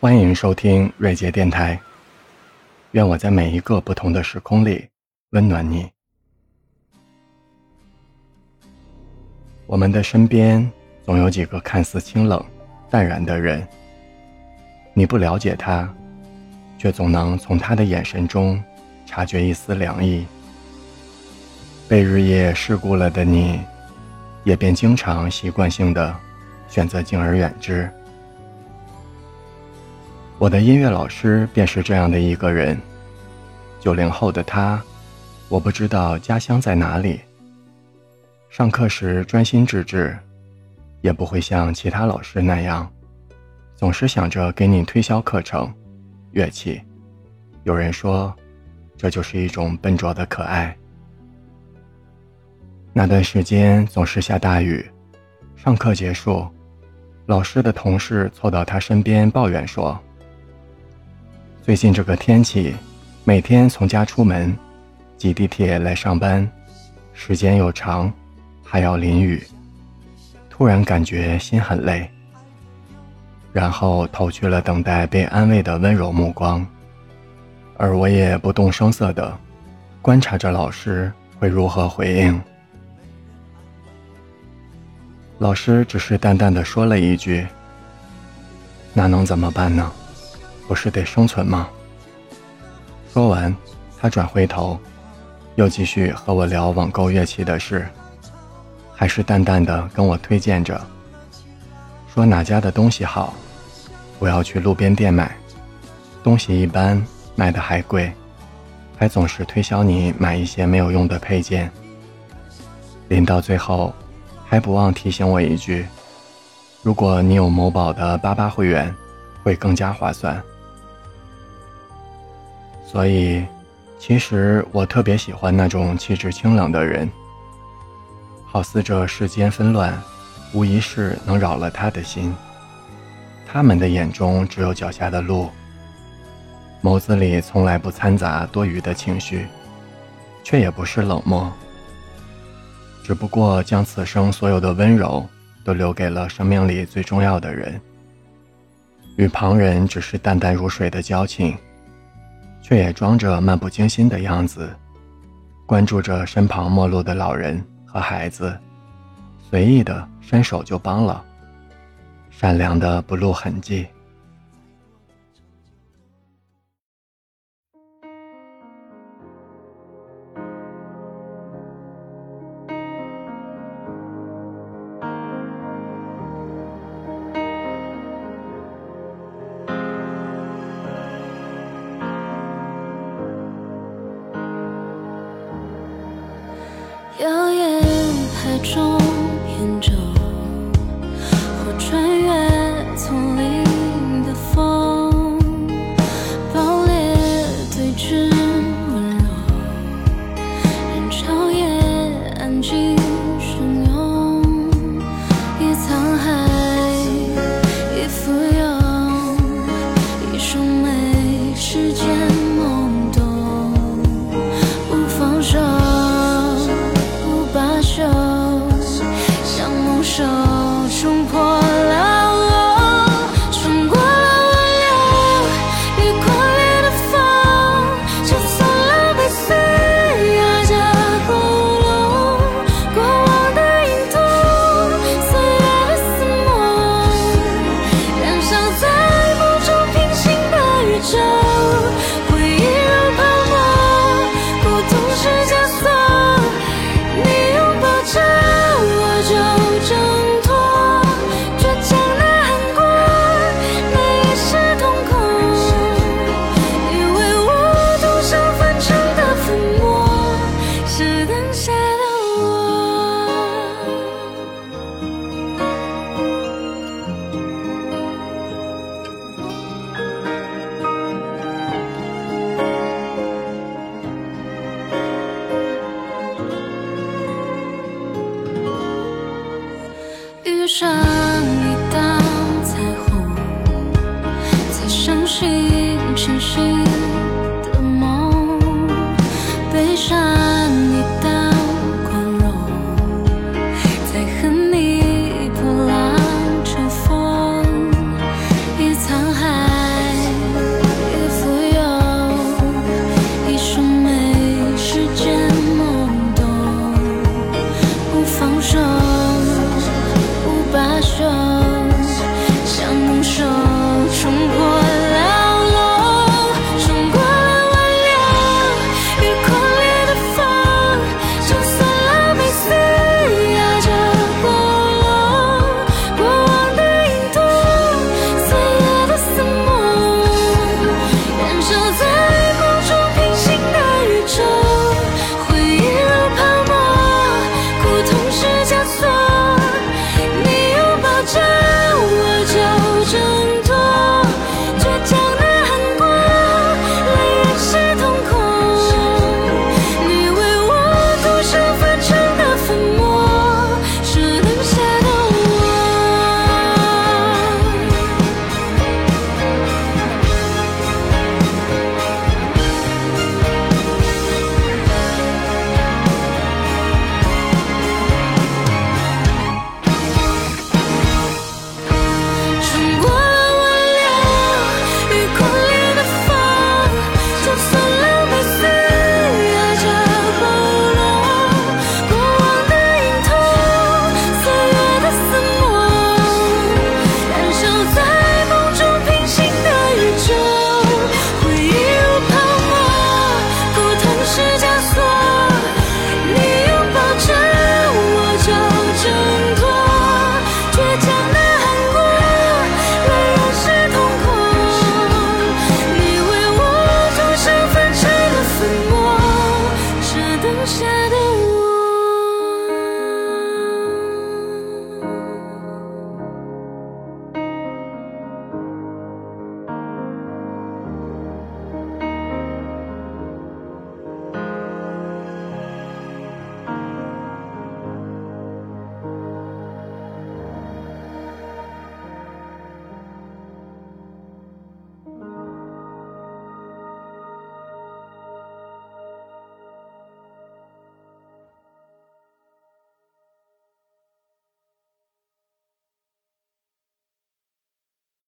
欢迎收听瑞杰电台。愿我在每一个不同的时空里温暖你。我们的身边总有几个看似清冷、淡然的人，你不了解他，却总能从他的眼神中察觉一丝凉意。被日夜世故了的你，也便经常习惯性的选择敬而远之。我的音乐老师便是这样的一个人。九零后的他，我不知道家乡在哪里。上课时专心致志，也不会像其他老师那样，总是想着给你推销课程、乐器。有人说，这就是一种笨拙的可爱。那段时间总是下大雨，上课结束，老师的同事凑到他身边抱怨说。最近这个天气，每天从家出门，挤地铁来上班，时间又长，还要淋雨，突然感觉心很累。然后投去了等待被安慰的温柔目光，而我也不动声色的观察着老师会如何回应。老师只是淡淡的说了一句：“那能怎么办呢？”不是得生存吗？说完，他转回头，又继续和我聊网购乐器的事，还是淡淡的跟我推荐着，说哪家的东西好，我要去路边店买，东西一般，卖的还贵，还总是推销你买一些没有用的配件。临到最后，还不忘提醒我一句：如果你有某宝的八八会员，会更加划算。所以，其实我特别喜欢那种气质清冷的人。好似这世间纷乱，无疑是能扰了他的心。他们的眼中只有脚下的路，眸子里从来不掺杂多余的情绪，却也不是冷漠。只不过将此生所有的温柔都留给了生命里最重要的人，与旁人只是淡淡如水的交情。却也装着漫不经心的样子，关注着身旁陌路的老人和孩子，随意的伸手就帮了，善良的不露痕迹。中。上。